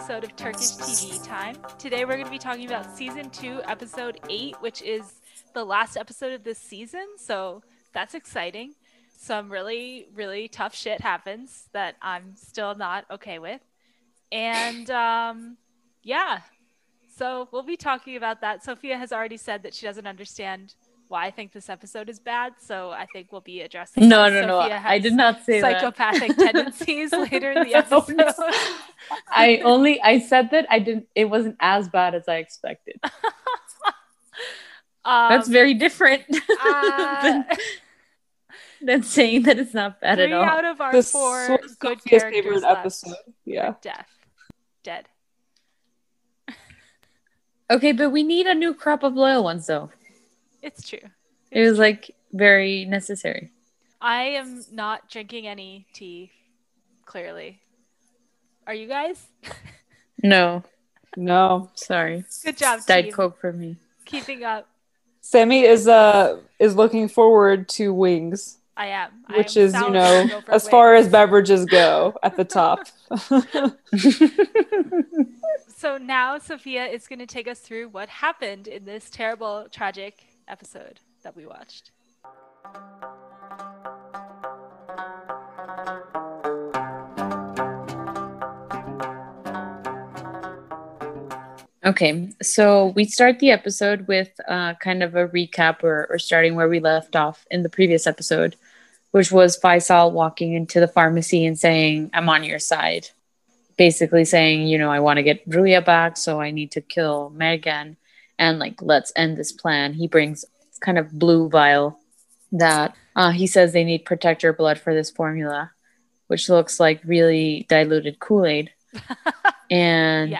episode of Turkish TV Time. Today we're going to be talking about season 2, episode 8, which is the last episode of this season. So that's exciting. Some really, really tough shit happens that I'm still not okay with. And um, yeah, so we'll be talking about that. Sophia has already said that she doesn't understand why I think this episode is bad. So I think we'll be addressing. No, no, no. I did not say psychopathic tendencies later in the episode. no. I only I said that I didn't. It wasn't as bad as I expected. um, That's very different uh, than, than, saying that it's not bad at all. Three out of our this four good characters favorite episode. Yeah, death, dead. Okay, but we need a new crop of loyal ones, though. It's true. It's it was true. like very necessary. I am not drinking any tea, clearly. Are you guys? no. No. Sorry. Good job, Diet team. Coke for me. Keeping up. Sammy is uh is looking forward to wings. I am. Which I am is, you know, as wings. far as beverages go at the top. so now Sophia is going to take us through what happened in this terrible, tragic episode that we watched. Okay, so we start the episode with uh, kind of a recap or, or starting where we left off in the previous episode, which was Faisal walking into the pharmacy and saying, I'm on your side. Basically saying, you know, I want to get Ruya back, so I need to kill Mergen and like, let's end this plan. He brings kind of blue vial that uh, he says they need protector blood for this formula, which looks like really diluted Kool Aid. and.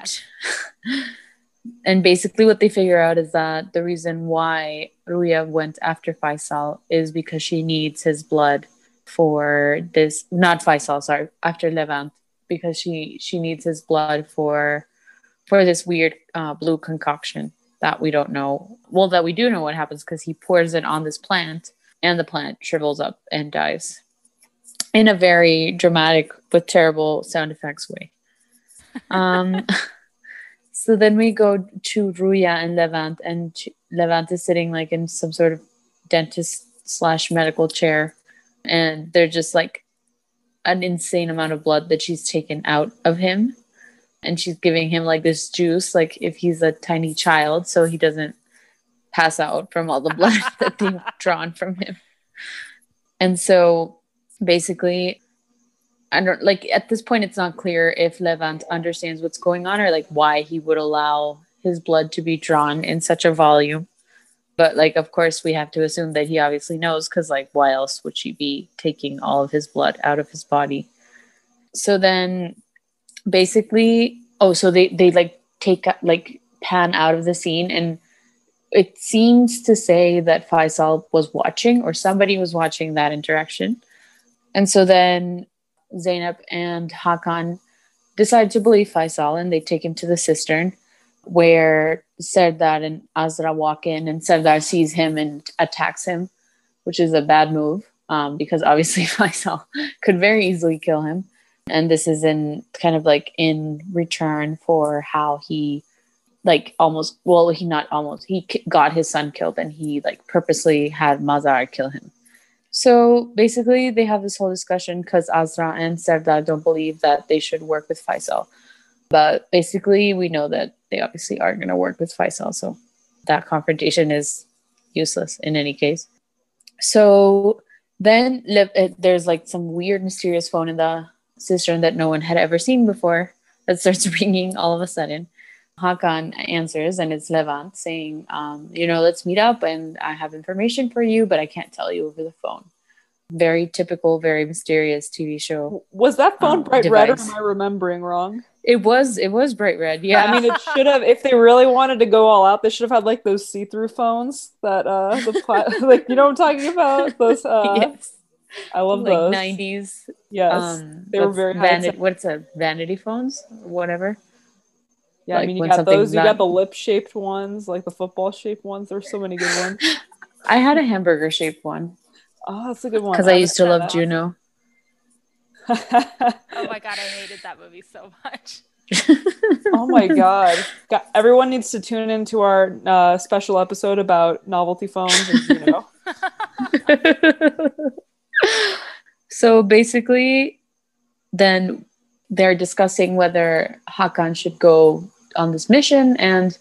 and basically what they figure out is that the reason why Ruya went after Faisal is because she needs his blood for this not Faisal sorry after Levent because she she needs his blood for for this weird uh, blue concoction that we don't know well that we do know what happens because he pours it on this plant and the plant shrivels up and dies in a very dramatic but terrible sound effects way. Um So then we go to Ruya and Levent, and Levent is sitting like in some sort of dentist slash medical chair, and they're just like an insane amount of blood that she's taken out of him, and she's giving him like this juice, like if he's a tiny child, so he doesn't pass out from all the blood that they've drawn from him. And so basically I don't like at this point it's not clear if Levent understands what's going on or like why he would allow his blood to be drawn in such a volume. But like of course we have to assume that he obviously knows cuz like why else would she be taking all of his blood out of his body? So then basically oh so they they like take like pan out of the scene and it seems to say that Faisal was watching or somebody was watching that interaction. And so then Zeynep and Hakan decide to believe Faisal and they take him to the cistern where Serdar and Azra walk in and Serdar sees him and attacks him, which is a bad move um, because obviously Faisal could very easily kill him. And this is in kind of like in return for how he like almost well he not almost he got his son killed and he like purposely had Mazhar kill him so basically, they have this whole discussion because Azra and Serdar don't believe that they should work with Faisal. But basically, we know that they obviously are going to work with Faisal. So that confrontation is useless in any case. So then uh, there's like some weird, mysterious phone in the cistern that no one had ever seen before that starts ringing all of a sudden. Hakan answers and it's Levent saying, um, you know, let's meet up and I have information for you, but I can't tell you over the phone. Very typical, very mysterious TV show. Was that phone um, bright device. red or am I remembering wrong? It was it was bright red, yeah. I mean it should have if they really wanted to go all out, they should have had like those see-through phones that uh the pla- like you know what I'm talking about? Those uh yes. I love like those. 90s. Yes. Um, they were very vanity, what's a vanity phones? Whatever. Yeah, like I mean, you got those. You got the lip shaped ones, like the football shaped ones. There's so many good ones. I had a hamburger shaped one. Oh, that's a good one. Because I, I used to love Juno. oh my god, I hated that movie so much. oh my god. god! Everyone needs to tune into our uh, special episode about novelty phones. And, you know. So basically, then they're discussing whether Hakan should go on this mission, and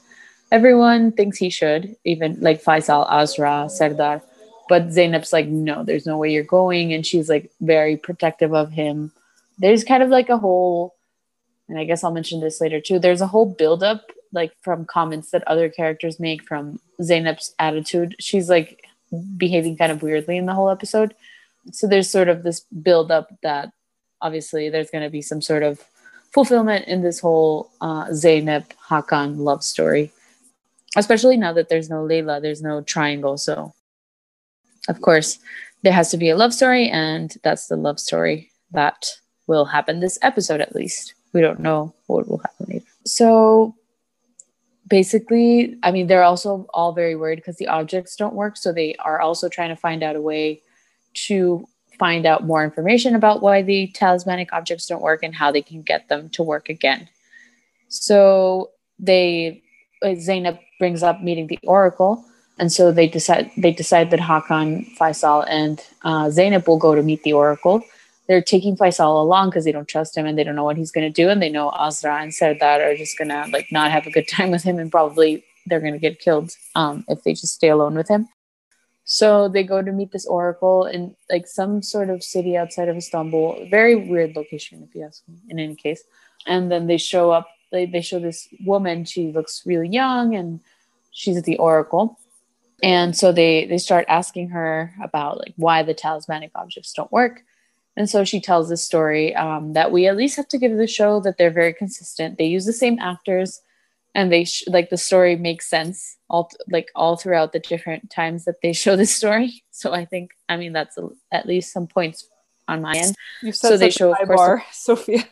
everyone thinks he should, even like Faisal, Azra, Serdar. But Zeynep's like, no, there's no way you're going. And she's like very protective of him. There's kind of like a whole, and I guess I'll mention this later too. There's a whole buildup, like from comments that other characters make from Zeynep's attitude. She's like behaving kind of weirdly in the whole episode. So there's sort of this buildup that obviously there's going to be some sort of fulfillment in this whole uh, Zeynep Hakan love story especially now that there's no Leyla, there's no triangle. So, of course, there has to be a love story, and that's the love story that will happen this episode at least. We don't know what will happen later. So, basically, I mean, they're also all very worried because the objects don't work. So, they are also trying to find out a way to find out more information about why the talismanic objects don't work and how they can get them to work again. So, they uh, Zeynep brings up meeting the oracle, and so they decide they decide that Hakan, Faisal, and uh, Zeynep will go to meet the oracle. They're taking Faisal along because they don't trust him and they don't know what he's going to do, and they know Azra and Serdar are just going to like not have a good time with him, and probably they're going to get killed um, if they just stay alone with him. So they go to meet this oracle in like some sort of city outside of Istanbul. Very weird location, if you ask me. In any case, and then they show up they, they show this woman she looks really young and she's at the oracle and so they they start asking her about like why the talismanic objects don't work and so she tells this story um, that we at least have to give the show that they're very consistent they use the same actors and they sh- like the story makes sense all like all throughout the different times that they show this story so i think i mean that's a, at least some points on my end you so they show of course, bar, sophia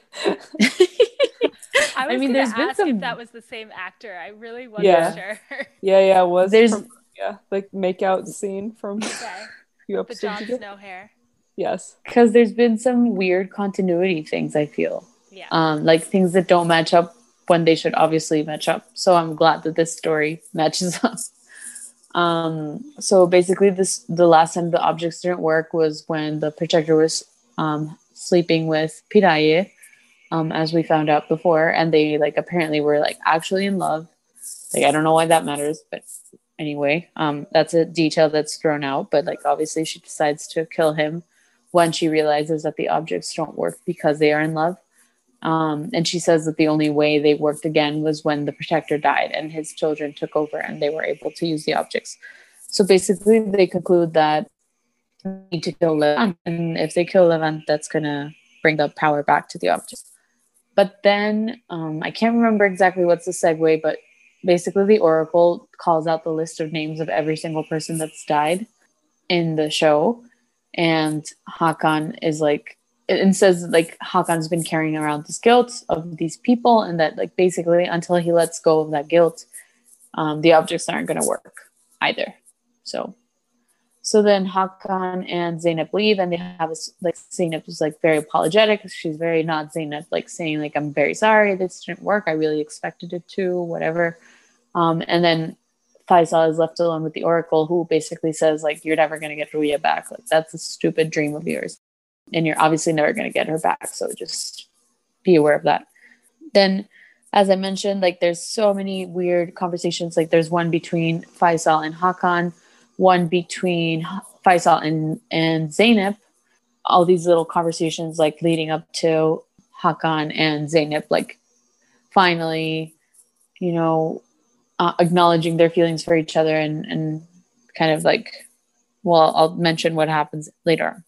I, I mean, there's been some. If that was the same actor, I really wasn't yeah. sure. Yeah, yeah, it was. There's from, yeah, like make out scene from okay. few episodes the Jon. Snow hair. Yes, because there's been some weird continuity things. I feel. Yeah. Um, like things that don't match up when they should obviously match up. So I'm glad that this story matches up. Um, so basically, this the last time the objects didn't work was when the protector was um, sleeping with Piraye, um, as we found out before, and they like apparently were like actually in love. Like I don't know why that matters, but anyway, um, that's a detail that's thrown out. But like obviously, she decides to kill him when she realizes that the objects don't work because they are in love. Um, and she says that the only way they worked again was when the protector died and his children took over and they were able to use the objects. So basically, they conclude that they need to kill Levent, and if they kill Levent, that's gonna bring the power back to the objects. But then um, I can't remember exactly what's the segue, but basically the Oracle calls out the list of names of every single person that's died in the show. And Hakan is like, and says like Hakan's been carrying around this guilt of these people, and that like basically until he lets go of that guilt, um, the objects aren't going to work either. So so then Hakan and Zeynep leave, and they have this like Zeynep is like very apologetic. She's very not Zeynep, like saying like I'm very sorry this didn't work. I really expected it to, whatever. Um, and then Faisal is left alone with the Oracle, who basically says like you're never gonna get Ruya back. Like that's a stupid dream of yours, and you're obviously never gonna get her back. So just be aware of that. Then as I mentioned, like there's so many weird conversations. Like there's one between Faisal and Hakan one between Faisal and, and Zeynep, all these little conversations like leading up to Hakan and Zeynep, like finally, you know, uh, acknowledging their feelings for each other and, and kind of like, well, I'll mention what happens later.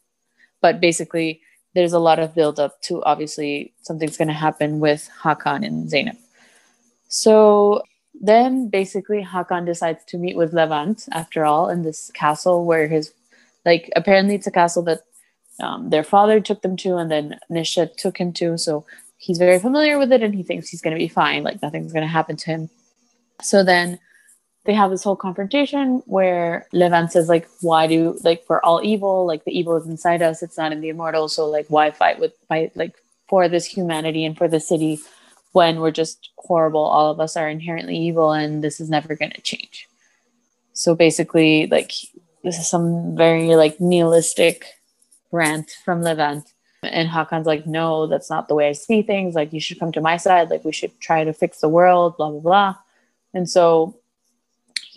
But basically, there's a lot of build up to obviously something's going to happen with Hakan and Zeynep. So then basically Hakan decides to meet with Levent after all in this castle where his like apparently it's a castle that um, their father took them to and then Nisha took him to so he's very familiar with it and he thinks he's going to be fine like nothing's going to happen to him so then they have this whole confrontation where Levent says like why do like we're all evil like the evil is inside us it's not in the immortal so like why fight with fight like for this humanity and for the city when we're just horrible. All of us are inherently evil, and this is never going to change. So basically, like this is some very like nihilistic rant from Levent. And Hakan's like, no, that's not the way I see things. Like, you should come to my side. Like, we should try to fix the world, blah, blah, blah. And so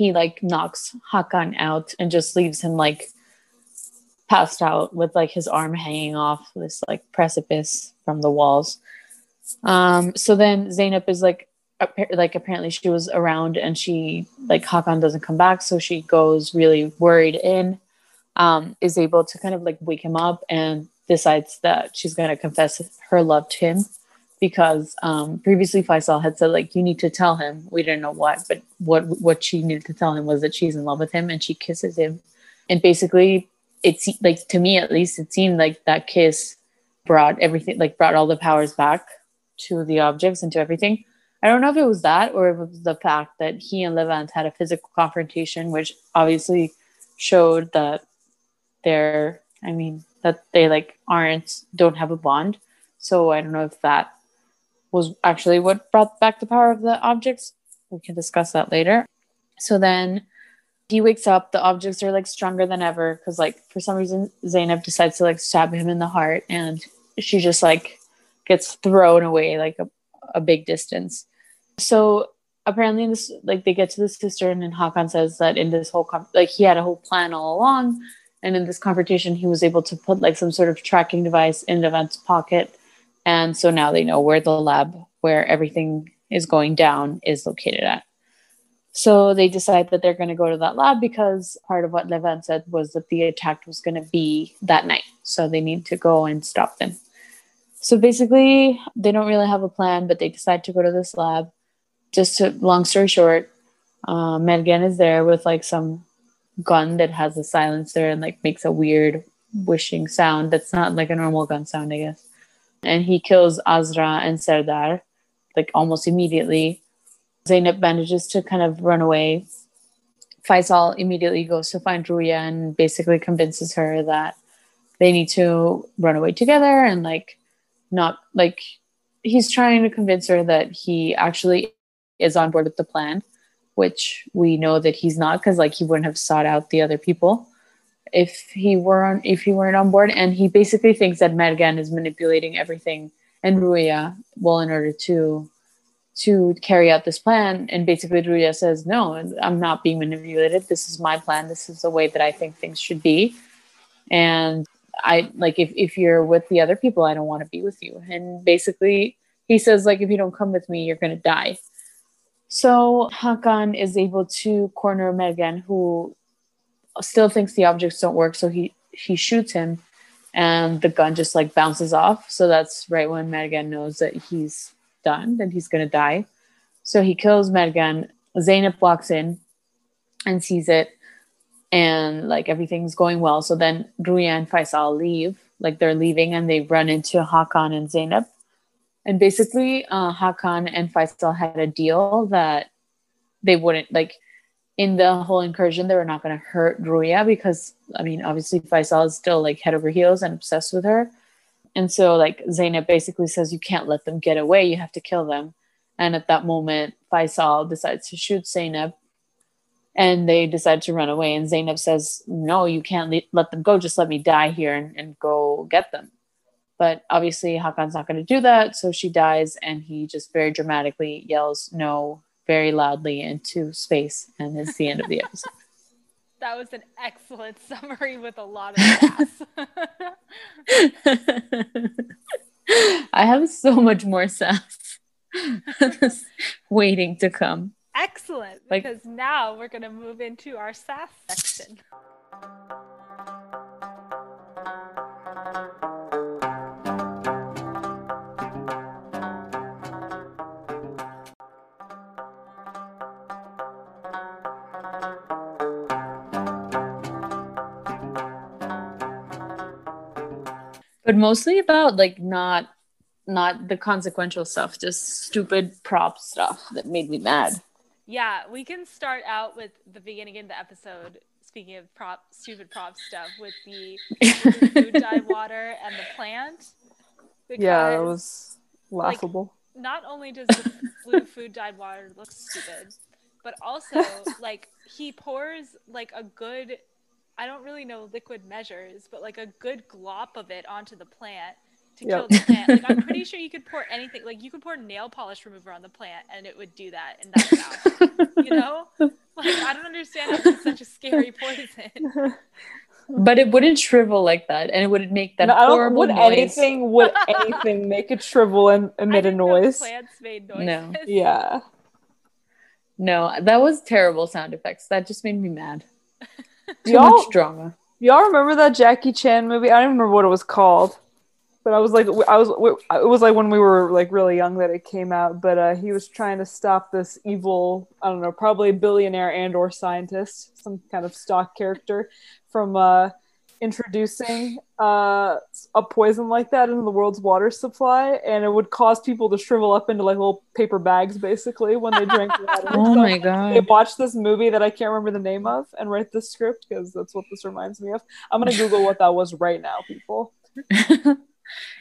he like knocks Hakan out and just leaves him like passed out with like his arm hanging off this like precipice from the walls. Um, so then Zeynep is like, like apparently she was around and she like Hakan doesn't come back, so she goes really worried in. Um, is able to kind of like wake him up and decides that she's to confess her love to him because um, previously Faisal had said like you need to tell him. We didn't know what but what what she needed to tell him was that she's in love with him and she kisses him. And basically it's like to me at least it seemed like that kiss brought everything like brought all the powers back to the objects and to everything. I don't know if it was that or if it was the fact that he and Levent had a physical confrontation, which obviously showed that they're, I mean, that they like aren't, don't have a bond. So I don't know if that was actually what brought back the power of the objects. We can discuss that later. So then he wakes up, the objects are like stronger than ever because, like, for some reason, Zeynep decides to like stab him in the heart and she just like gets thrown away like a, a big distance so apparently this like they get to the cistern and Hakan says that in this whole com- like he had a whole plan all along and in this confrontation he was able to put like some sort of tracking device in Levent's pocket and so now they know where the lab where everything is going down is located at. So they decide that they're going to go to that lab because part of what Levent said was that the attack was going to be that night. So they need to go and stop them. So basically they don't really have a plan but they decide to go to this lab. Just to long story short, uh, Mergen is there with like some gun that has a silencer and like makes a weird wishing sound that's not like a normal gun sound, I guess. And he kills Azra and Serdar like almost immediately. Zeynep manages to kind of run away. Faisal immediately goes to find Ruya and basically convinces her that they need to run away together and like not like he's trying to convince her that he actually is on board with the plan, which we know that he's not because like he wouldn't have sought out the other people if he were on if he weren't on board. And he basically thinks that Mergen is manipulating everything and Ruya, well, in order to to carry out this plan. And basically Ruya says, No, I'm not being manipulated. This is my plan. This is the way that I think things should be. And I like if, if you're with the other people, I don't want to be with you. And basically he says, like, if you don't come with me, you're gonna die. So Hakan is able to corner Mergen, who still thinks the objects don't work. So he he shoots him, and the gun just like bounces off. So that's right when Mergen knows that he's done, that he's gonna die. So he kills Mergen. Zeynep walks in and sees it, and like everything's going well. So then Ruya and Faisal leave, like they're leaving, and they run into Hakan and Zeynep and basically, uh, Hakan and Faisal had a deal that they wouldn't like in the whole incursion. They were not going to hurt Ruya because, I mean, obviously Faisal is still like head over heels and obsessed with her. And so, like Zeynep basically says, you can't let them get away. You have to kill them. And at that moment, Faisal decides to shoot Zeynep and they decide to run away. And Zeynep says, No, you can't le- let them go. Just let me die here and, and go get them. But obviously, Hakan's not going to do that. So she dies, and he just very dramatically yells no very loudly into space. And it's the end of the episode. That was an excellent summary with a lot of sass. I have so much more sass waiting to come. Excellent, because like, now we're going to move into our sass section. But mostly about like not not the consequential stuff just stupid prop stuff that made me mad. Yeah we can start out with the beginning of the episode speaking of prop stupid prop stuff with the food dye water and the plant yeah it was laughable. not only does the blue food dyed water look stupid, but also like he pours like a good I don't really know liquid measures, but like a good glop of it onto the plant to Yep. kill the plant. Like I'm pretty sure you could pour anything like you could pour nail polish remover on the plant and it would do that and that's out. you know? Like I don't understand how it's such a scary poison. But it wouldn't shrivel like that, and it wouldn't make that No, I don't. horrible Would noise. anything? Would anything make it shrivel and emit a didn't know noise? Plants made noises. No. Yeah. No, that was terrible sound effects. That just made me mad. Too Y'all- much drama. Y'all remember that Jackie Chan movie? I don't even remember what it was called, but I was like, I was, it was like when we were like really young that it came out. But uh, he was trying to stop this evil, I don't know, probably billionaire and or scientist, some kind of stock character, from uh, introducing uh, a poison like that into the world's water supply, and it would cause people to shrivel up into like little paper bags, basically, when they drank water. Oh So my they god. watch this movie that I can't remember the name of and write this script because that's what this reminds me of. I'm gonna Google what that was right now, people.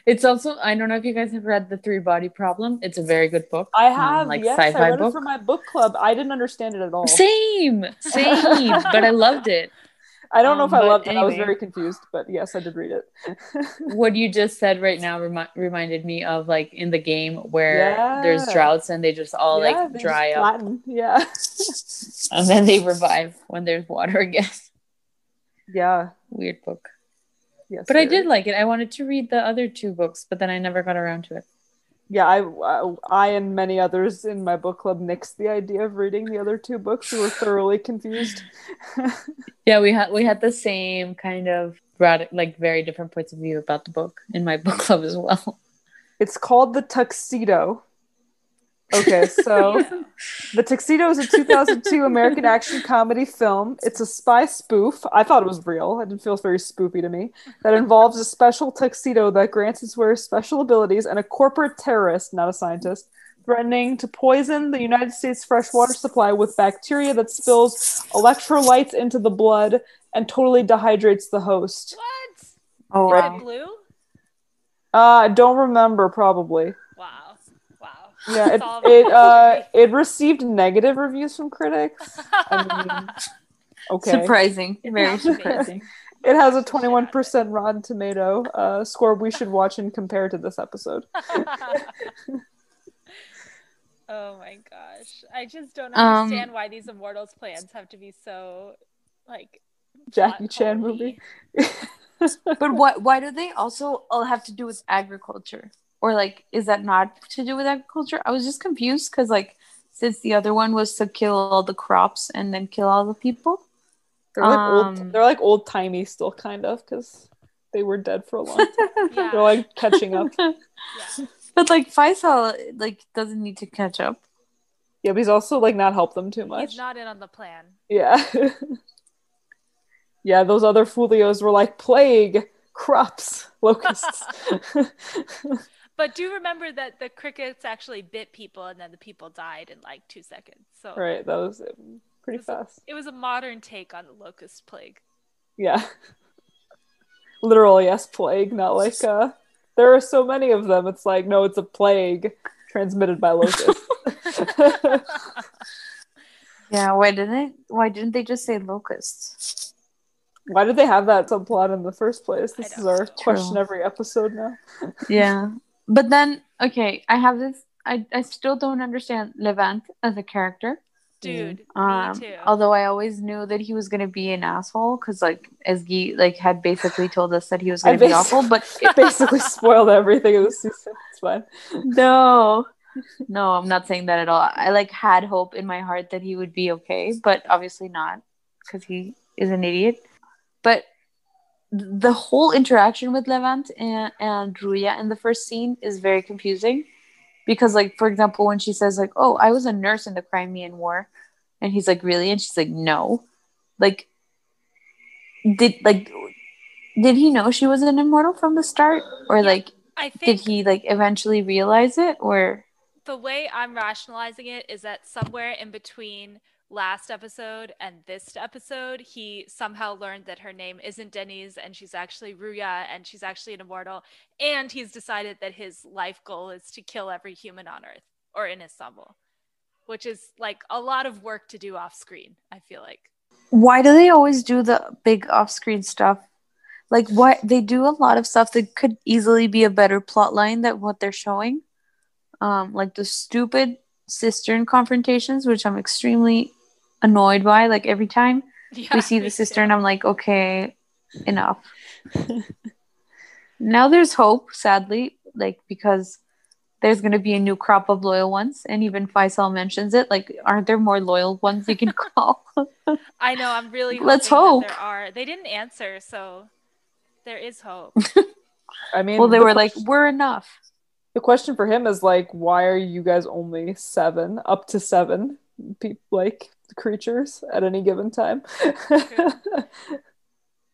it's also I don't know if you guys have read The Three Body Problem. It's a very good book. I um, have like yes, I sci-fi read book. it for my book club. I didn't understand it at all. Same, same, but I loved it. I don't know if um, I but loved it. I was very confused, but yes, I did read it. What you just said right now remi- reminded me of like in the game where there's droughts and they just all Yeah, like dry up flatten. Yeah, and then they revive when there's water again. yeah, Weird book. yes. But I did like it. I wanted to read the other two books, but then I never got around to it. Yeah, I, I, I and many others in my book club nixed the idea of reading the other two books. We were thoroughly confused. Yeah, we had we had the same kind of rad- like very different points of view about the book in my book club as well. It's called The Tuxedo. Okay, so Yeah. The Tuxedo is a 2002 American action comedy film. It's a spy spoof. I thought it was real. It didn't feel very spoopy to me. That involves a special tuxedo that grants its wearer special abilities and a corporate terrorist, not a scientist, threatening to poison the United States freshwater supply with bacteria that spills electrolytes into the blood and totally dehydrates the host. What? Oh Is wow. blue? Uh, I don't remember, probably. Wow. Wow. Yeah, it, it, uh, it received negative reviews from critics. I mean, okay. Surprising. Very surprising. It has a 21% Rotten Tomato uh, score we should watch and compare to this episode. oh my gosh. I just don't Um, understand why these Immortals plans have to be so like Jackie Chan movie. But what? Why do they also all have to do with agriculture? Or like, is that not to do with agriculture? I was just confused because like, since the other one was to kill all the crops and then kill all the people. They're like Um, old. They're like old timey still, kind of, because they were dead for a long time. Yeah. They're like catching up. yeah. But like Faisal, like doesn't need to catch up. Yeah, but he's also like not helped them too much. He's not in on the plan. Yeah. yeah, those other Fulios were like plague, crops, locusts. But do remember that the crickets actually bit people and then the people died in like two seconds. So right, that was it. pretty It's a- fast. it was a modern take on the locust plague. Yeah. Literal yes plague, not like uh there are so many of them. It's like no, it's a plague transmitted by locusts. Yeah. Why didn't they? Why didn't they just say locusts? Why did they have that subplot in the first place? This is our know. question True. every episode now. Yeah. But then, okay, I have this. I I still don't understand Levent as a character. Dude, Um, me too. although I always knew that he was gonna be an asshole because like Esgi like had basically told us that he was gonna be awful, but It basically spoiled everything in the season. It's fine. no, no, I'm not saying that at all. I like had hope in my heart that he would be okay, but obviously not because he is an idiot. But the whole interaction with Levent and, and Ruya in the first scene is very confusing because, like, for example, when she says like, "Oh, I was a nurse in the Crimean War," and he's like, "Really?" and she's like, "No," like, did like. Did he know she was an immortal from the start, or Yeah. like I did he like eventually realize it or the way I'm rationalizing it is that somewhere in between last episode and this episode, he somehow learned that her name isn't Denise and she's actually Ruya and she's actually an immortal. And he's decided that his life goal is to kill every human on Earth or in Istanbul, which is like a lot of work to do off screen, I feel like. Why do they always do the big off screen stuff? Like, what they do a lot of stuff that could easily be a better plot line than what they're showing. Um, like the stupid cistern confrontations, which I'm extremely annoyed by. Like every time Yeah, we see me the too. cistern, I'm like, okay, enough. now there's hope, sadly, like because there's gonna be a new crop of loyal ones, and even Faisal mentions it. Like, aren't there more loyal ones you can call? I know. I'm really. Let's hope. there are. They didn't answer, so there is hope. I mean, well, they the were like, we're enough. the question for him is like, why are you guys only seven, up to seven, pe- like creatures at any given time?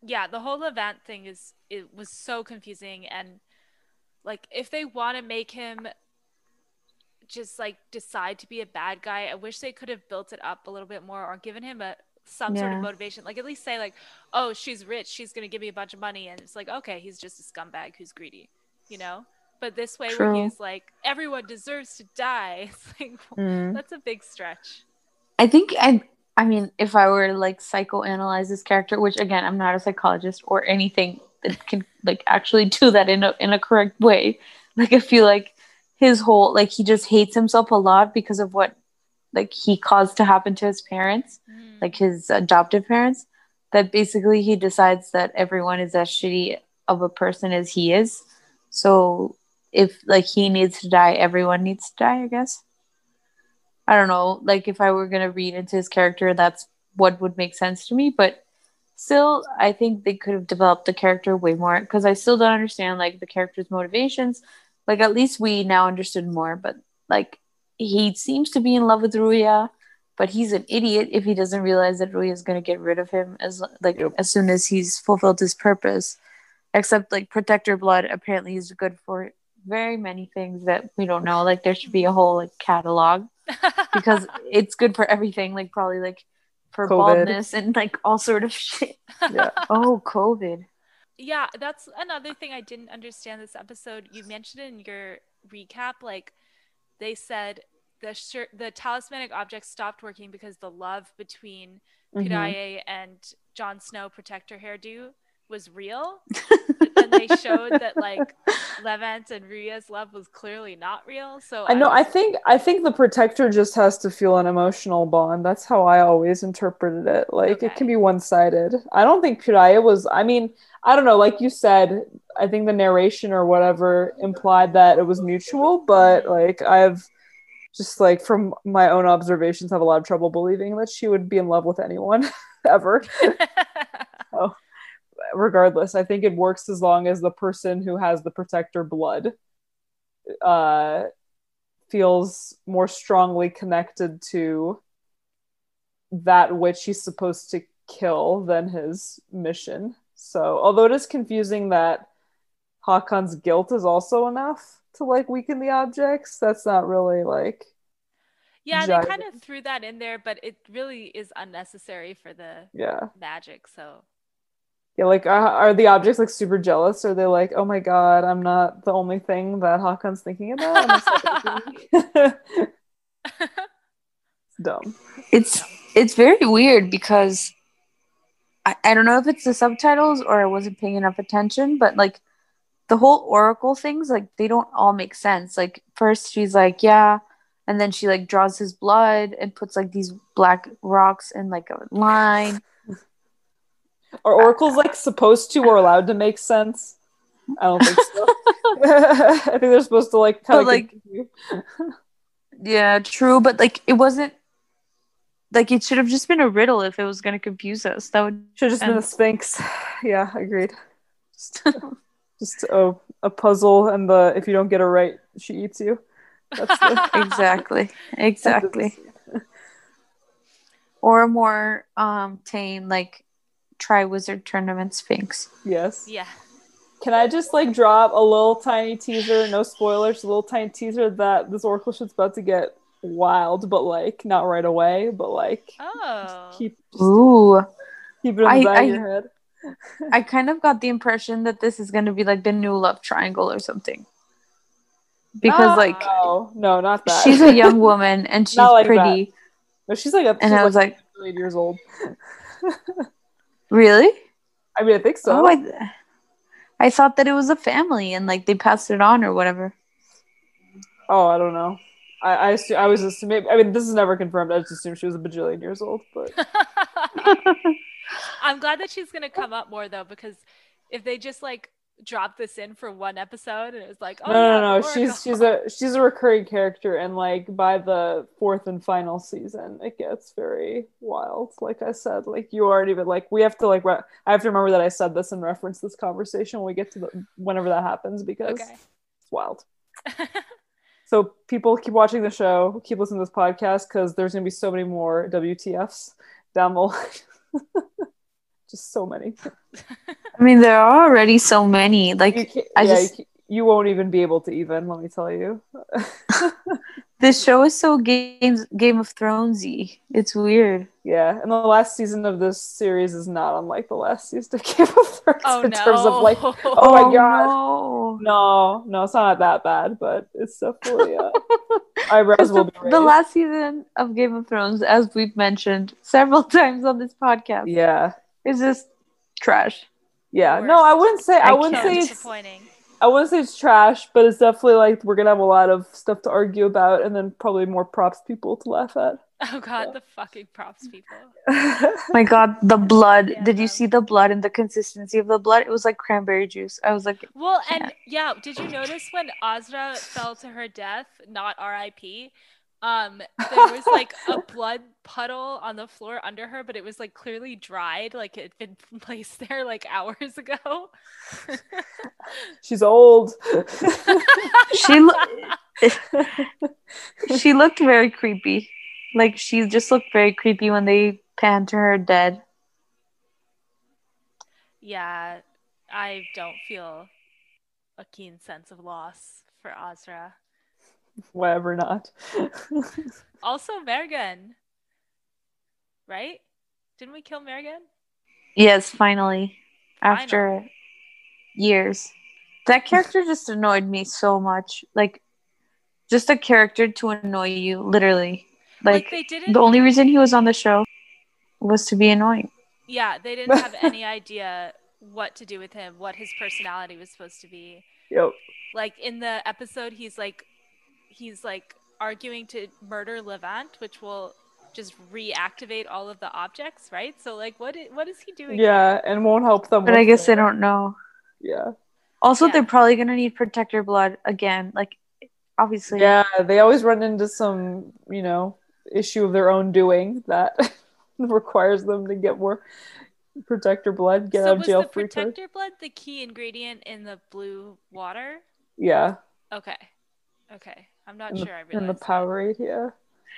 yeah, the whole event thing is it was so confusing and like if they want to make him just like decide to be a bad guy, I wish they could have built it up a little bit more or given him a some sort of motivation. Like at least say like, "Oh, she's rich, she's going to give me a bunch of money." And it's like, "Okay, he's just a scumbag who's greedy." You know? But this way where he's like, "Everyone deserves to die." It's like Mm. that's a big stretch. I think I I mean if I were to like psychoanalyze this character, which again I'm not a psychologist or anything that can like actually do that in a in a correct way. Like I feel like his whole like he just hates himself a lot because of what like he caused to happen to his parents, Mhm. like his adoptive parents. That basically he decides that everyone is as shitty of a person as he is. So if like he needs to die, everyone needs to die, I guess. I don't know, like if I were gonna read into his character, that's what would make sense to me. But still, I think they could have developed the character way more because I still don't understand like the character's motivations. Like at least we now understood more, but like he seems to be in love with Ruya, but he's an idiot if he doesn't realize that Ruya is gonna get rid of him as like Yep. as soon as he's fulfilled his purpose. Except like protector blood apparently is good for very many things that we don't know. Like there should be a whole like catalog because it's good for everything like probably like for COVID. baldness and like all sort of shit Yeah. oh covid Yeah, that's another thing I didn't understand this episode. You mentioned in your recap, like they said the shir- the talismanic object stopped working because the love between. Mm-hmm. Piraye and Jon Snow protector hairdo was real. they showed that like Levent and Ruya's love was clearly not real. So I know. I was- think I think the protector just has to feel an emotional bond. That's how I always interpreted it. Like it can be one sided. I don't think Piraye was. I mean, I don't know. Like you said, I think the narration or whatever implied that it was mutual. But like I've just like from my own observations, have a lot of trouble believing that she would be in love with anyone ever. regardless i think it works as long as the person who has the protector blood uh feels more strongly connected to that which he's supposed to kill than his mission so although it is confusing that hakan's guilt is also enough to like weaken the objects that's not really like yeah, they kind of threw that in there, but it really is unnecessary for the yeah magic. So yeah like are, are the objects like super jealous? Are they like oh my god i'm not the only thing that hakan's thinking about? It's dumb. It's it's very weird because I, I don't know if it's the subtitles or i wasn't paying enough attention but like the whole oracle things like they don't all make sense. Like first she's like yeah and then she like draws his blood and puts like these black rocks in like a line are oracles like supposed to or allowed to make sense? I don't think so. I think they're supposed to like kind of like, Yeah, true, but like it wasn't like it should have just been a riddle if it was going to confuse us. That would should have just been a sphinx. Yeah agreed. Just, just a, a puzzle and the if you don't get it right she eats you. That's the exactly, exactly. Or a more um tame like Triwizard Tournament Sphinx. yes yeah. Can I just like drop a little tiny teaser, no spoilers, a little tiny teaser that this Oracle shit's about to get wild, but like not right away, but like Oh. keep Ooh. keep it in the I- back I- of your head. I kind of got the impression that this is going to be like the new love triangle or something. Because like no, no, not that. she's a young woman and she's like pretty. No, she's like a, she's And I was like, a million years old. really? I mean, I think so. Oh, I, I thought that it was a family and like they passed it on or whatever. Oh, I don't know. I I, assu- I was assuming. I mean, this is never confirmed. I just assume she was a bajillion years old. But I'm glad that she's gonna come up more though, because if they just like drop this in for one episode and it was like, oh no, no, no. She's she's a she's a recurring character, and like by the fourth and final season, it gets very wild. Like I said, like you aren't even like we have to like. Re- I have to remember that I said this and reference this conversation when we get to the whenever that happens because okay. it's wild. So people keep watching the show, keep listening to this podcast because there's gonna be so many more WTFs down the line. Just so many. I mean, there are already so many. Like can't, I yeah, just- you, you won't even be able to even. Let me tell you. this show is so Game Game of Thronesy. It's weird. yeah, and the last season of this series is not unlike the last season of Game of Thrones oh in no. terms of like. Oh my God. no. No, no, it's not that bad, but it's definitely uh, eyebrows will be raised. the last season of Game of Thrones, as we've mentioned several times on this podcast, yeah, is just trash. yeah. Worst. No, I wouldn't say. I, I wouldn't say it's disappointing. I wouldn't say it's trash, but it's definitely like we're gonna have a lot of stuff to argue about, and then probably more props people to laugh at. Oh god, the fucking props people. Oh my God, the blood! Yeah, Did you no. see the blood and the consistency of the blood? It was like cranberry juice. I was like, Well, and yeah, did you notice when Azra fell to her death, not R.I.P. Um, there was like a blood puddle on the floor under her, but it was like clearly dried, like it had been placed there like hours ago. She's old. she lo- she looked very creepy. Like she just looked very creepy when they panned to her dead. yeah, I don't feel a keen sense of loss for Azra. Whatever, not. Also, Mergen, right? Didn't we kill Mergen? Yes, finally, after years. That character just annoyed me so much. Like, just a character to annoy you, literally. Like, Like, they didn't. the only reason he was on the show was to be annoying. Yeah, they didn't have any idea what to do with him, what his personality was supposed to be. yep. Like in the episode, he's like, he's like arguing to murder Levent, which will just reactivate all of the objects, right? So like, what i- what is he doing? Yeah, and won't help them. But I with guess they don't know. Yeah. Also, Yeah. they're probably gonna need protector blood again. Like, obviously. Yeah, they always run into some, you know, issue of their own doing that requires them to get more protector blood, get so out of was jail the free card. protector blood the key ingredient in the blue water? Yeah, Okay, okay. I'm not in the, sure. I in realized the that. Powerade. Yeah,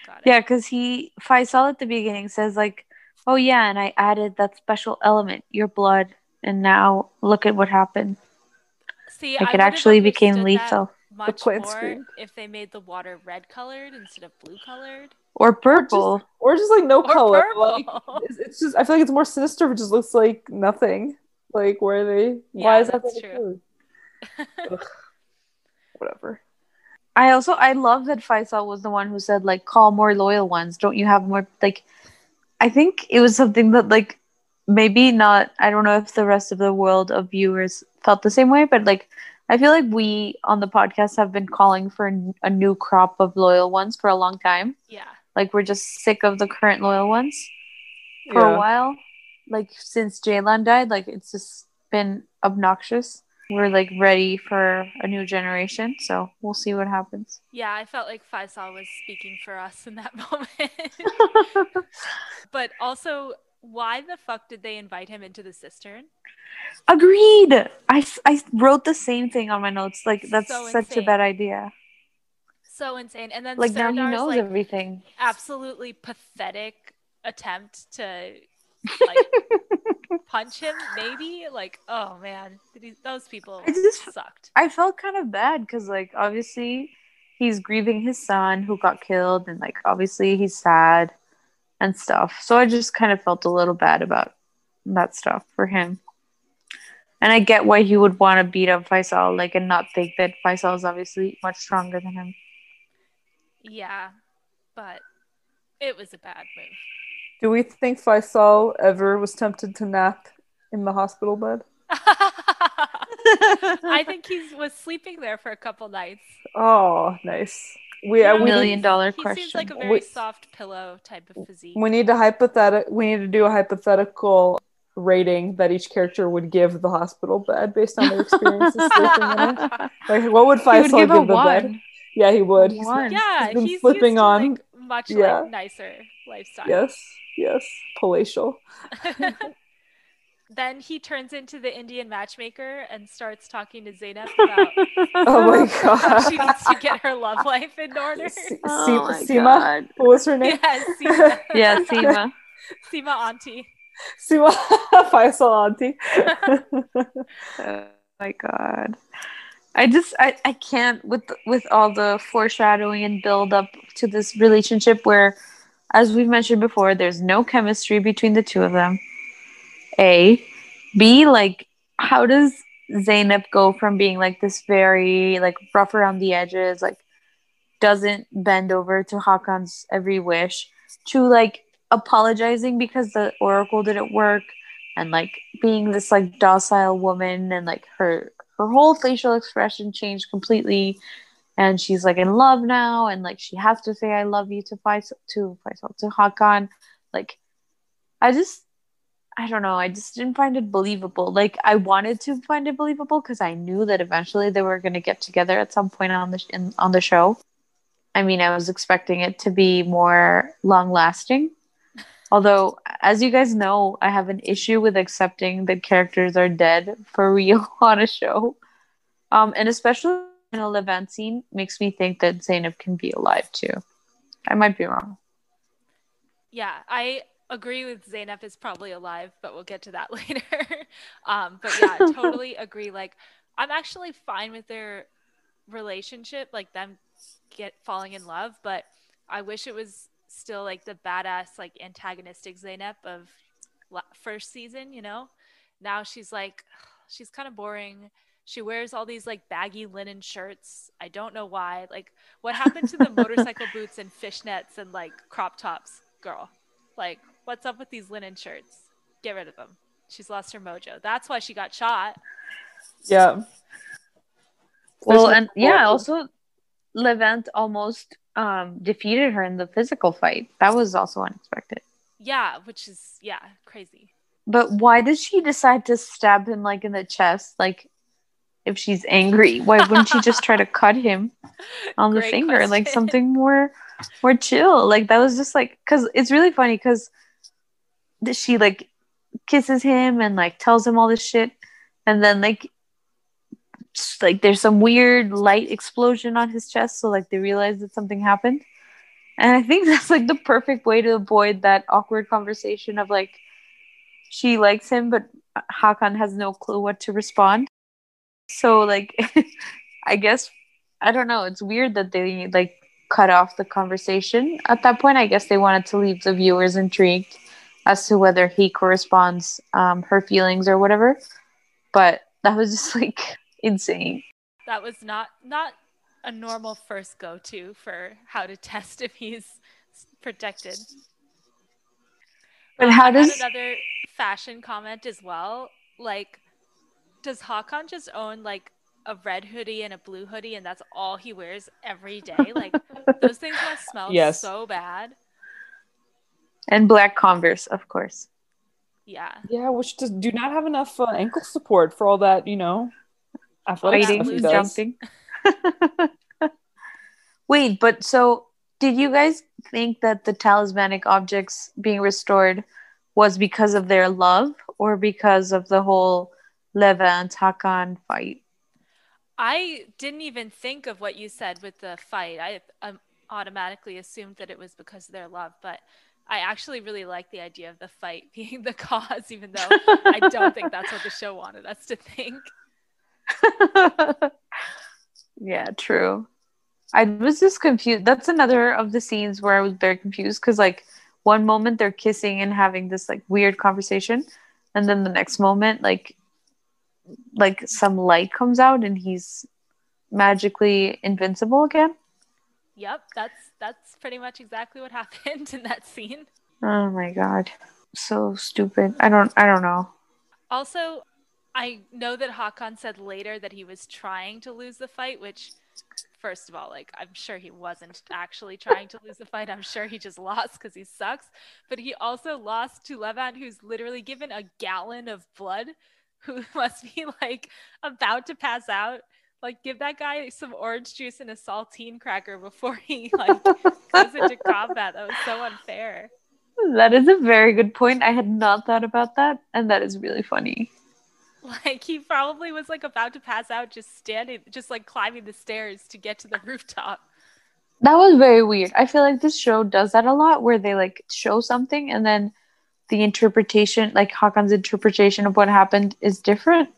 Got it. Yeah, because he Faisal at the beginning says like, "Oh yeah," and I added that special element, your blood, and now look at what happened. See, Like I it actually became lethal Much plant more screen. if they made the water red colored instead of blue colored. or purple. or just like no Or color. Like it's, it's just I feel like it's more sinister. If it just looks like nothing. Like where they? why is that that's the true. Ugh. Whatever. I also I love that Faisal was the one who said like, "Call more loyal ones." Don't you have more like? I think it was something that like maybe not. I don't know if the rest of the world of viewers felt the same way, but like. I feel like we on the podcast have been calling for a new crop of loyal ones for a long time. yeah. Like we're just sick of the current loyal ones for Yeah. a while. Like since Jalen died, like it's just been obnoxious. We're like ready for a new generation, so we'll see what happens. Yeah, I felt like Faisal was speaking for us in that moment. but also, why the fuck did they invite him into the cistern? Agreed. I, I wrote the same thing on my notes. Like that's So such a bad idea. So insane. And then Like now he knows like, everything. absolutely pathetic attempt to like punch him, maybe. Like, oh man, those people I just- sucked. I felt kind of bad because like obviously he's grieving his son who got killed and like obviously he's sad and stuff. So I just kind of felt a little bad about that stuff for him. And I get why he would want to beat up Faisal, like, and not think that Faisal is obviously much stronger than him. Yeah, but it was a bad move. Do we think Faysal ever was tempted to nap in the hospital bed? I think he was sleeping there for a couple nights. Oh, nice. We, Yeah. uh, we, Million need, dollar He question. seems like a very Wait. soft pillow type of physique. we need to hypothetic. We need to do a hypothetical rating that each character would give the hospital bed based on their experiences sleeping in it. Like, what would he would Faysal give give, a the bed? Yeah, he would. He's- One. yeah, He's been he's flipping on. like, much Yeah. like nicer lifestyle. Yes, yes, palatial. then he turns into the Indian matchmaker and starts talking to Zeynep about Oh my how god. she needs to get her love life in order. Se- Oh Se- my Seema, God. what was her name? yeah, Seema, Yeah, Seema. Seema auntie. Seema Faysal auntie. oh my god. I just I, I can't with with all the foreshadowing and build up to this relationship where as we've mentioned before there's no chemistry between the two of them. A B like how does Zeynep go from being like this very like rough around the edges like doesn't bend over to Hakan's every wish to like apologizing because the oracle didn't work and like being this like docile woman and like her her whole facial expression changed completely. And she's like in love now and like she has to say I love you to Faysal to Faysal to Hakan. Like I just I don't know I just didn't find it believable. Like I wanted to find it believable because I knew that eventually they were going to get together at some point on the sh- in, on the show. I mean I was expecting it to be more long lasting Although, as you guys know, I have an issue with accepting that characters are dead for real on a show. Um, and especially in a Levent scene makes me think that Zeynep can be alive too. I might be wrong. Yeah, I agree with Zeynep is probably alive, but we'll get to that later. um, but yeah, totally agree. Like, I'm actually fine with their relationship, like them get falling in love, but I wish it was still like the badass, like antagonistic Zeynep of la- first season. You know, now she's like, she's kind of boring. She wears all these like baggy linen shirts. I don't know why. Like, what happened to the motorcycle boots and fishnets and like crop tops, girl? Like, what's up with these linen shirts? Get rid of them. She's lost her mojo. That's why she got shot. yeah. Well, Especially and yeah, also Levent almost um, defeated her in the physical fight. That was also unexpected. Yeah, which is yeah, crazy. But why did she decide to stab him like in the chest? Like, if she's angry, why wouldn't she just try to cut him on the Great finger? Like something more, more chill. Like that was just like because it's really funny because she like kisses him and like tells him all this shit, and then like like there's some weird light explosion on his chest, so like they realize that something happened. And I think that's like the perfect way to avoid that awkward conversation of like she likes him, but Hakan has no clue what to respond. So like, I guess I don't know. It's weird that they like cut off the conversation at that point. I guess they wanted to leave the viewers intrigued as to whether he corresponds um, her feelings or whatever. But that was just like insane. That was not not a normal first go to for how to test if he's protected. But how does- another fashion comment as well? Like, does Hakan just own like a red hoodie and a blue hoodie, and that's all he wears every day? Like, those things must smell Yes. so bad. And black Converse, of course. Yeah. Yeah, which does do not have enough uh, ankle support for all that, you know, athletic Fighting, stuff he losing. does. jumping. Wait, but so did you guys think that the talismanic objects being restored was because of their love or because of the whole Levent Hakan fight? I didn't even think of what you said with the fight. I um, automatically assumed that it was because of their love, but I actually really like the idea of the fight being the cause, even though I don't think that's what the show wanted us to think. yeah, true. I was just confused. That's another of the scenes where I was very confused because, like, one moment they're kissing and having this like weird conversation, and then the next moment, like, like some light comes out and he's magically invincible again. Yep, that's that's pretty much exactly what happened in that scene. Oh my god, so stupid. I don't. I don't know. Also, I know that Hakan said later that he was trying to lose the fight, which first of all, like I'm sure he wasn't actually trying to lose the fight. I'm sure he just lost because he sucks. But he also lost to Levent, who's literally given a gallon of blood, who must be like about to pass out. Like, give that guy some orange juice and a saltine cracker before he like goes into combat. That was so unfair. That is a very good point. I had not thought about that, and that is really funny. Like he probably was like about to pass out, just standing, just like climbing the stairs to get to the rooftop. That was very weird. I feel like this show does that a lot, where they like show something and then the interpretation, like Hakan's interpretation of what happened, is different.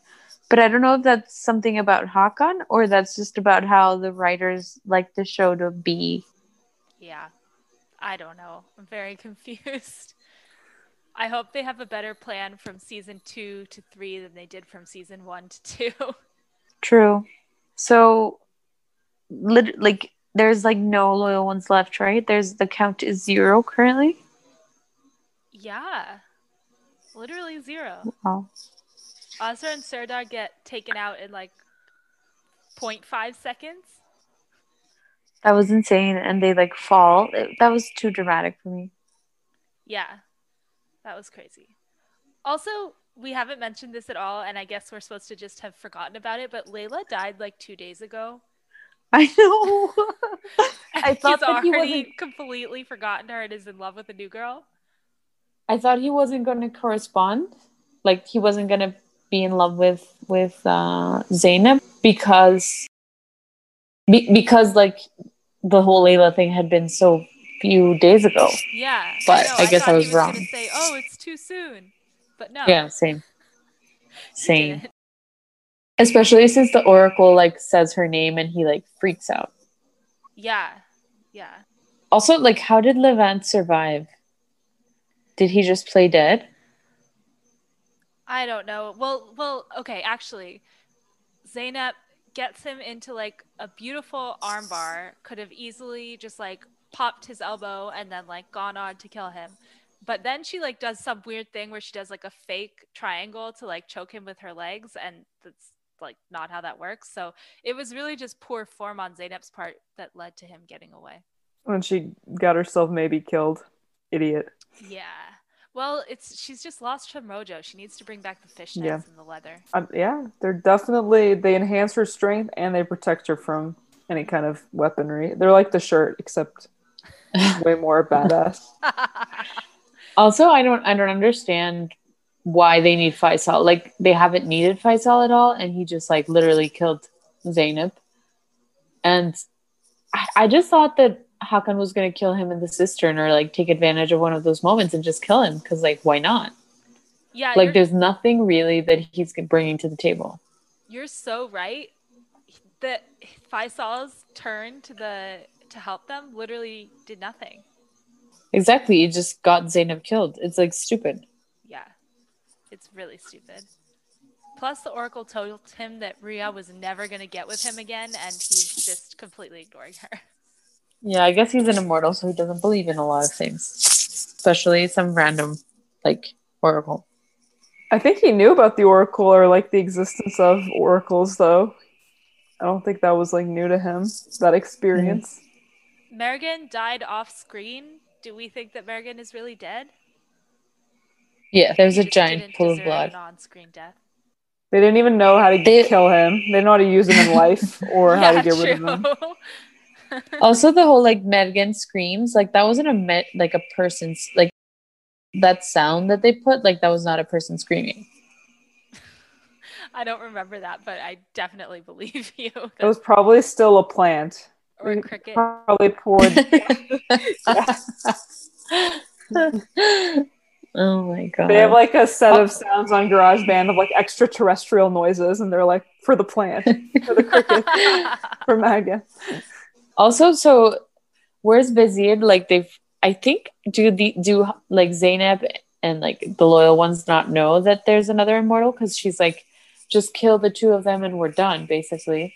But I don't know if that's something about Hakan or that's just about how the writers like the show to be. Yeah, I don't know. I'm very confused. I hope they have a better plan from season two to three than they did from season one to two. True. So, lit- like, there's like no loyal ones left, right? There's the count is zero currently. Yeah, literally zero. Wow. Azra and Serdar get taken out in like 0.5 seconds. That was insane, and they like fall. It- that was too dramatic for me. Yeah, that was crazy. Also, we haven't mentioned this at all, and I guess we're supposed to just have forgotten about it, but Leyla died like two days ago. I know. I thought He's that he wasn't. completely forgotten her and is in love with a new girl. I thought he wasn't going to correspond. Like he wasn't going to be in love with with uh, Zeynep because be, because like the whole Leyla thing had been so few days ago. Yeah, But know, I guess I thought was was wrong. Say, "Oh, it's too soon," but no. Yeah, same. Same. Especially since the Oracle like says her name and he like freaks out. Yeah, yeah. Also, like, how did Levent survive? Did he just play dead? I don't know. Well, well, okay, actually, Zeynep gets him into like a beautiful armbar. Could have easily just like popped his elbow and then like gone on to kill him. But then she like does some weird thing where she does like a fake triangle to like choke him with her legs, and that's like not how that works. So it was really just poor form on Zeynep's part that led to him getting away. When she got herself maybe killed. Idiot. Yeah. Well, it's she's just lost her mojo. She needs to bring back the fishnets Yeah. and the leather. Um, yeah, they're definitely they enhance her strength and they protect her from any kind of weaponry. They're like the shirt, except way more badass. Also, I don't I don't understand why they need Faysal. Like they haven't needed Faysal at all, and he just like literally killed Zeynep. And I, I just thought that Hakan was gonna kill him in the cistern or like take advantage of one of those moments and just kill him because like why not? yeah, Like there's nothing really that he's bringing to the table. you're so right. That Faysal's turn to the to help them literally did nothing. Exactly, You just got Zeynep killed. It's like stupid. Yeah, it's really stupid. Plus, the Oracle told him that Rüya was never going to get with him again, and he's just completely ignoring her. Yeah, I guess he's an immortal, so he doesn't believe in a lot of things, especially some random like oracle. I think he knew about the oracle or like the existence of oracles though. I don't think that was like new to him, that experience. Mm. Mergen died off screen. Do we think that Mergen is really dead? Yeah, there's He a giant didn't pool of deserve blood. an on-screen death. They didn't even know how to They- kill him. They didn't know how to use him in life or how to get rid of him. Also, the whole like Mergen screams, like that wasn't a met like a person's like that sound that they put, like that was not a person screaming. I don't remember that, but I definitely believe you. It was probably still a plant. Or a cricket. Probably poured. oh my god! They have like a set of sounds on GarageBand of like extraterrestrial noises, and they're like for the plant, for the cricket, for Mergen. Also, so where's Vizier? Like they've, I think, do the do like Zeynep and like the loyal ones not know that there's another immortal because she's like, just kill the two of them and we're done, basically.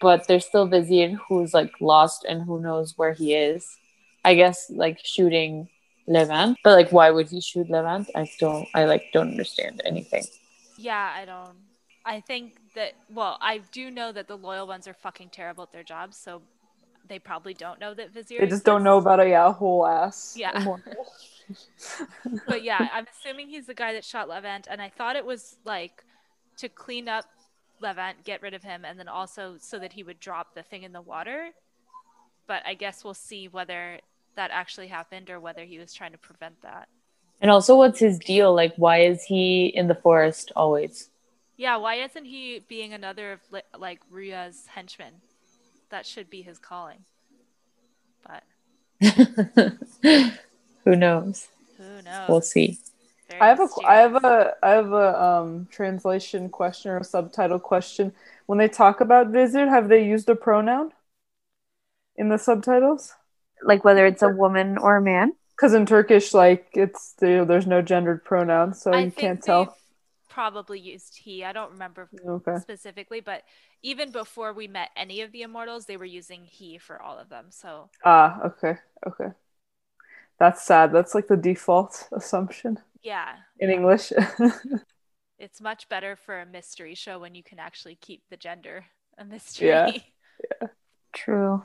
But there's still Vizier who's like lost and who knows where he is. I guess like shooting Levent, but like why would he shoot Levent? I don't I like don't understand anything. Yeah, I don't. I think that well, I do know that the loyal ones are fucking terrible at their jobs, so they probably don't know that Vizier. They just don't know about a yeah, whole ass. Yeah. but yeah, I'm assuming he's the guy that shot Levent, and I thought it was like to clean up Levent, get rid of him, and then also so that he would drop the thing in the water. But I guess we'll see whether that actually happened or whether he was trying to prevent that. And also, what's his deal? Like, why is he in the forest always? Yeah, why isn't he being another of like Rüya's henchmen? That should be his calling. But Who knows? who knows? We'll see. Very I have a I have a I have a um translation question or a subtitle question. When they talk about Vizier, have they used a pronoun in the subtitles? Like whether it's a woman or a man. Because in Turkish, like it's there, there's no gendered pronouns, so I you think can't tell. Probably used he. I don't remember Okay. specifically, but even before we met any of the immortals, they were using he for all of them. So Ah, okay, okay. That's sad. That's like the default assumption yeah, in English. it's much better for a mystery show when you can actually keep the gender a mystery. Yeah. True.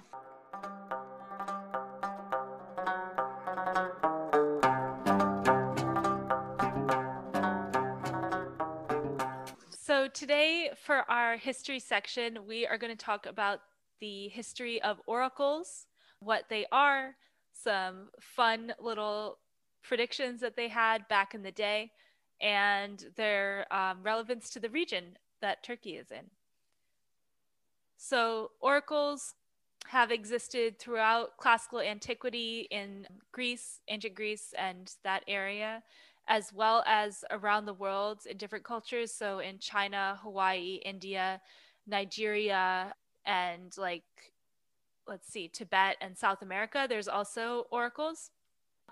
So, today for our history section, we are going to talk about the history of oracles, what they are, some fun little predictions that they had back in the day, and their um, relevance to the region that Turkey is in. So, oracles have existed throughout classical antiquity in Greece, ancient Greece, and that area as well as around the world in different cultures. So in China, Hawaii, India, Nigeria, and like, let's see, Tibet and South America, there's also oracles.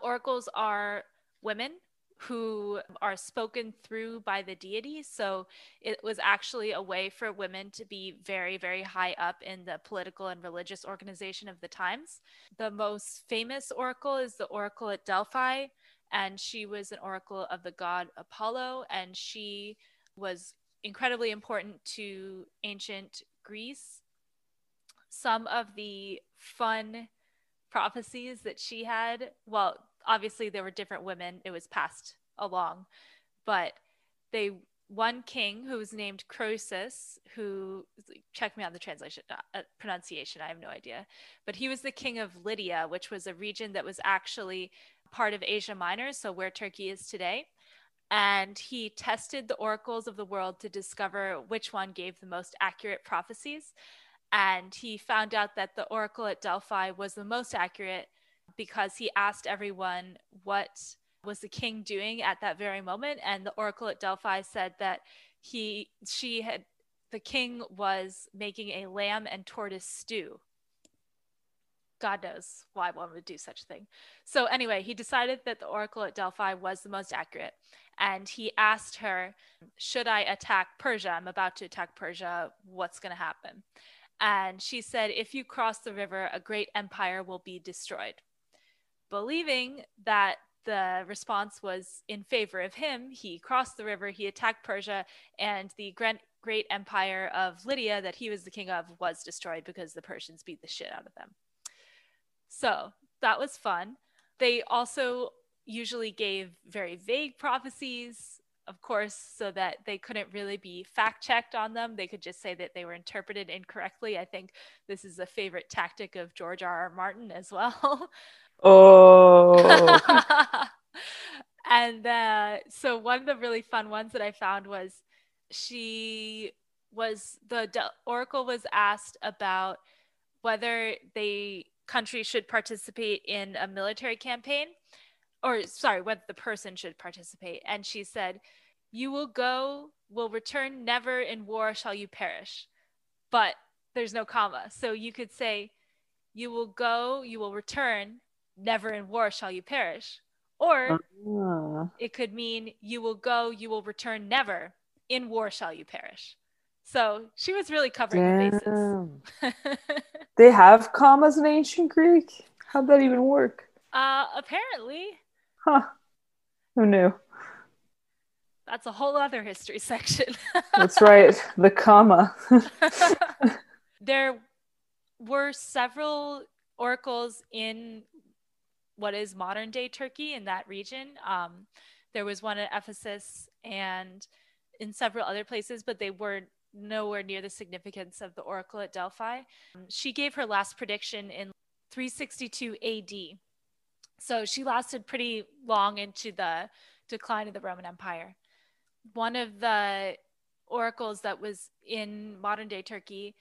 Oracles are women who are spoken through by the deity. So it was actually a way for women to be very, very high up in the political and religious organization of the times. The most famous oracle is the oracle at Delphi and she was an oracle of the god Apollo, and she was incredibly important to ancient Greece. Some of the fun prophecies that she had, well, obviously there were different women, it was passed along, but they one king who was named Croesus, who check me on the translation uh, pronunciation, I have no idea, but he was the king of Lydia, which was a region that was actually part of Asia Minor, so where Turkey is today. And he tested the oracles of the world to discover which one gave the most accurate prophecies. And he found out that the oracle at Delphi was the most accurate because he asked everyone what was the king doing at that very moment. And the oracle at Delphi said that he, she had, the king was making a lamb and tortoise stew. God knows why one would do such a thing. So, anyway, he decided that the oracle at Delphi was the most accurate. And he asked her, Should I attack Persia? I'm about to attack Persia. What's going to happen? And she said, If you cross the river, a great empire will be destroyed. Believing that the response was in favor of him, he crossed the river, he attacked Persia, and the great, great empire of Lydia that he was the king of was destroyed because the Persians beat the shit out of them. So that was fun. They also usually gave very vague prophecies, of course, so that they couldn't really be fact checked on them. They could just say that they were interpreted incorrectly. I think this is a favorite tactic of George R. R. Martin as well. Oh, and uh, so one of the really fun ones that I found was she was the oracle was asked about whether the country should participate in a military campaign or sorry whether the person should participate. And she said you will go will return never in war shall you perish but there's no comma. So you could say you will go, you will return, never in war shall you perish. Or Ah. it could mean you will go, you will return, never in war shall you perish. So she was really covering the bases. They have commas in ancient Greek? How'd that even work? uh, apparently, Huh. Who knew? that's a whole other history section. That's right. The comma. there were several oracles in what is modern day Turkey in that region. Um, there was one at Ephesus and in several other places, but they were nowhere near the significance of the oracle at Delphi. Um, she gave her last prediction in 362 AD. So she lasted pretty long into the decline of the Roman Empire. One of the oracles that was in modern day Turkey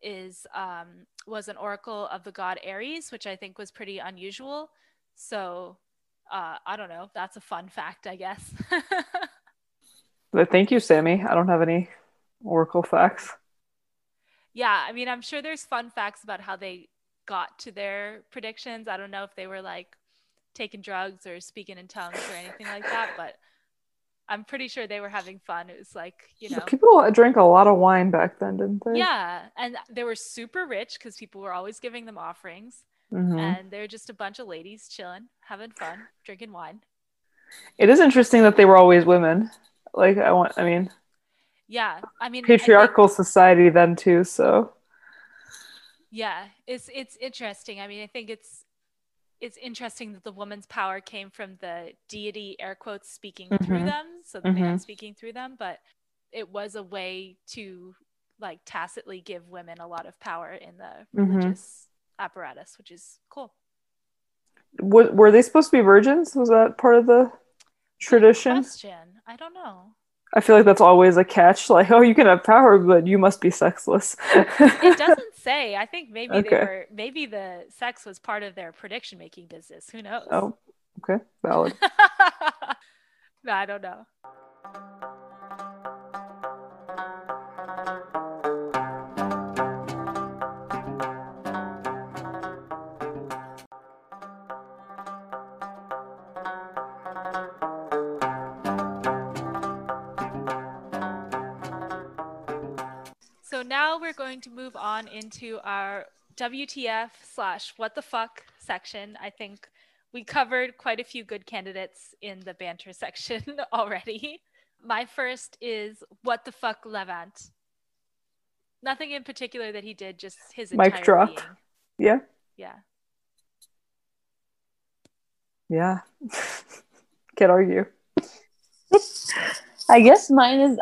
is um, was an oracle of the god Ares, which I think was pretty unusual. So uh, I don't know. That's a fun fact, I guess. But thank you, Sammy. I don't have any Oracle facts. yeah, I mean, I'm sure there's fun facts about how they got to their predictions. I don't know if they were like taking drugs or speaking in tongues or anything like that, but I'm pretty sure they were having fun. It was like, you know, People drank a lot of wine back then, didn't they? yeah, and they were super rich because people were always giving them offerings, Mhm. and they're just a bunch of ladies chilling, having fun, drinking wine. It is interesting that they were always women. Like I want, I mean, Yeah, I mean, I think- patriarchal society then too. So yeah, it's it's interesting. I mean, I think it's it's interesting that the woman's power came from the deity, air quotes, speaking through Mhm. them, so the man Mhm. speaking through them, but it was a way to like tacitly give women a lot of power in the Mhm. religious apparatus, which is cool. w- were they supposed to be virgins? Was that part of the tradition? Question. I don't know. I feel like that's always a catch. Like, oh, you can have power, but you must be sexless. It doesn't say. I think maybe they were maybe the sex was part of their prediction making business. Who knows? oh, okay, valid. no, I don't know. Now we're going to move on into our WTF slash what the fuck section. I think we covered quite a few good candidates in the banter section already. My first is what the fuck Levent. Nothing in particular that he did, just his Mic drop. being. Yeah, Yeah. yeah. Can't argue. I guess mine is,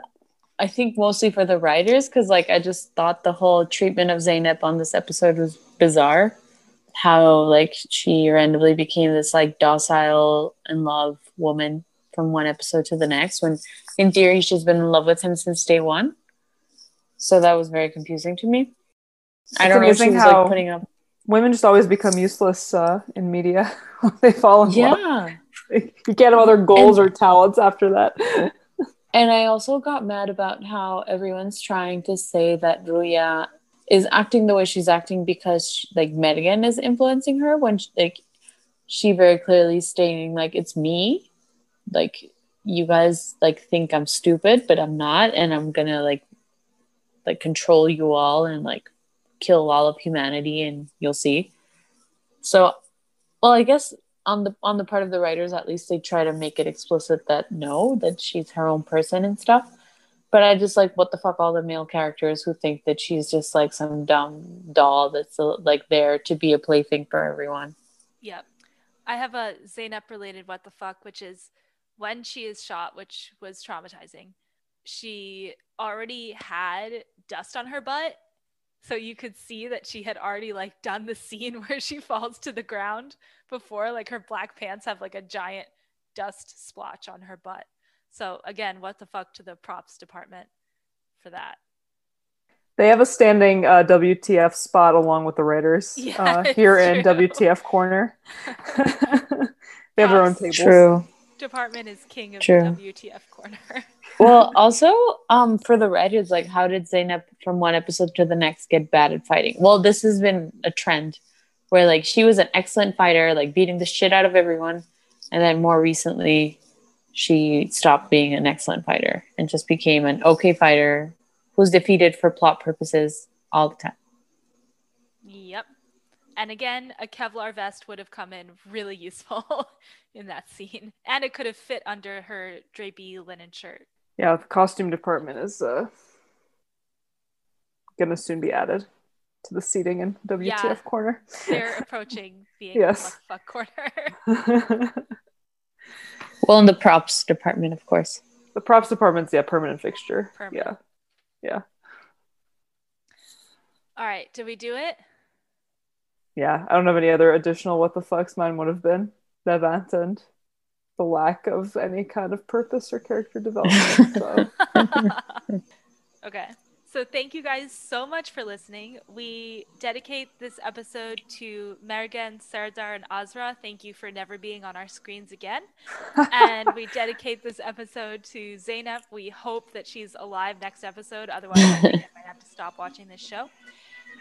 I think mostly for the writers because like I just thought the whole treatment of Zeynep on this episode was bizarre. How like she randomly became this like docile in love woman from one episode to the next when in theory she's been in love with him since day one. So that was very confusing to me. I don't know if she was like putting up. Women just always become useless uh, in media when they fall in love. Yeah. You can't have other goals And- or talents after that. And I also got mad about how everyone's trying to say that Rüya is acting the way she's acting because she, like Mergen is influencing her when she, like she very clearly stating like it's me, like you guys like think I'm stupid, but I'm not, and I'm gonna like like control you all and like kill all of humanity, and you'll see. So, well, I guess on the on the part of the writers at least they try to make it explicit that no that she's her own person and stuff but i just like what the fuck all the male characters who think that she's just like some dumb doll that's like there to be a plaything for everyone Yep. I have a Zeynep related what the fuck, which is when she is shot, which was traumatizing, she already had dust on her butt. So you could see that she had already like done the scene where she falls to the ground before. Like her black pants have like a giant dust splotch on her butt. So again, what the fuck to the props department for that. They have a standing uh, WTF spot along with the writers Yeah, uh, it's here in. WTF corner. they have their own Yes. tables. Department is king of True. the WTF corner. Well also um for the writers like how did zeynep from one episode to the next get bad at fighting well this has been a trend where like she was an excellent fighter, like beating the shit out of everyone, and then more recently, she stopped being an excellent fighter and just became an okay fighter who's defeated for plot purposes all the time. Yep. And again, a Kevlar vest would have come in really useful in that scene. And it could have fit under her drapey linen shirt. Yeah, the costume department is uh, gonna soon be added to the seating in WTF Yeah. corner. They're approaching being Yes. fuck corner. Well, in the props department, of course. the props department's yeah, permanent fixture. Permanent. Yeah. All right, did we do it? Yeah. I don't have any other additional what the fucks mine would have been. Levent and the lack of any kind of purpose or character development. So okay. So thank you guys so much for listening. We dedicate this episode to Mergen, Serdar, and Azra. Thank you for never being on our screens again. and we dedicate this episode to Zeynep. We hope that she's alive next episode. Otherwise, I think I might have to stop watching this show.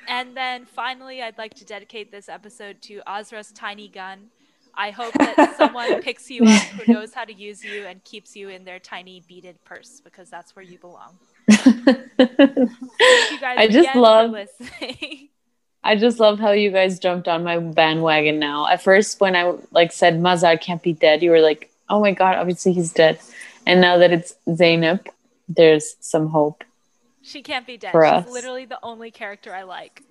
And then finally, I'd like to dedicate this episode to Azra's tiny gun. I hope that someone picks you up who knows how to use you and keeps you in their tiny beaded purse because that's where you belong. You I just love- I just love how you guys jumped on my bandwagon now. At first, when I like said Mazhar can't be dead, you were like, "Oh my god, obviously he's dead." And now that it's Zeynep, there's some hope. she can't be dead. For She's us. literally the only character I like.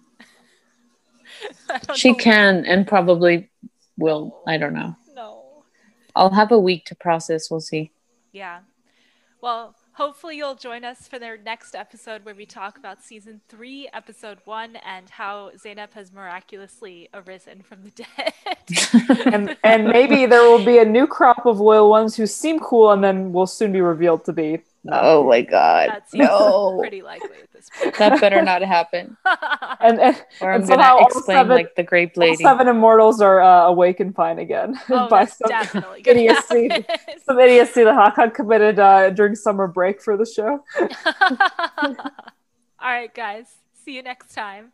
I She can and probably will. I don't know. No. I'll have a week to process. We'll see. Yeah. Well, hopefully you'll join us for their next episode where we talk about season three, episode one, and how Zeynep has miraculously arisen from the dead. and and maybe there will be a new crop of loyal ones who seem cool and then will soon be revealed to be Oh my god. that seems No. pretty likely at this point. That better not happen. and, and Or I'm And gonna somehow all explain seven- like the grape all lady. seven immortals are uh, awake and fine again oh, by that's some definitely idiocy. happen. some idiocy that Hakan committed uh, during summer break for the show. All right, guys. See you next time.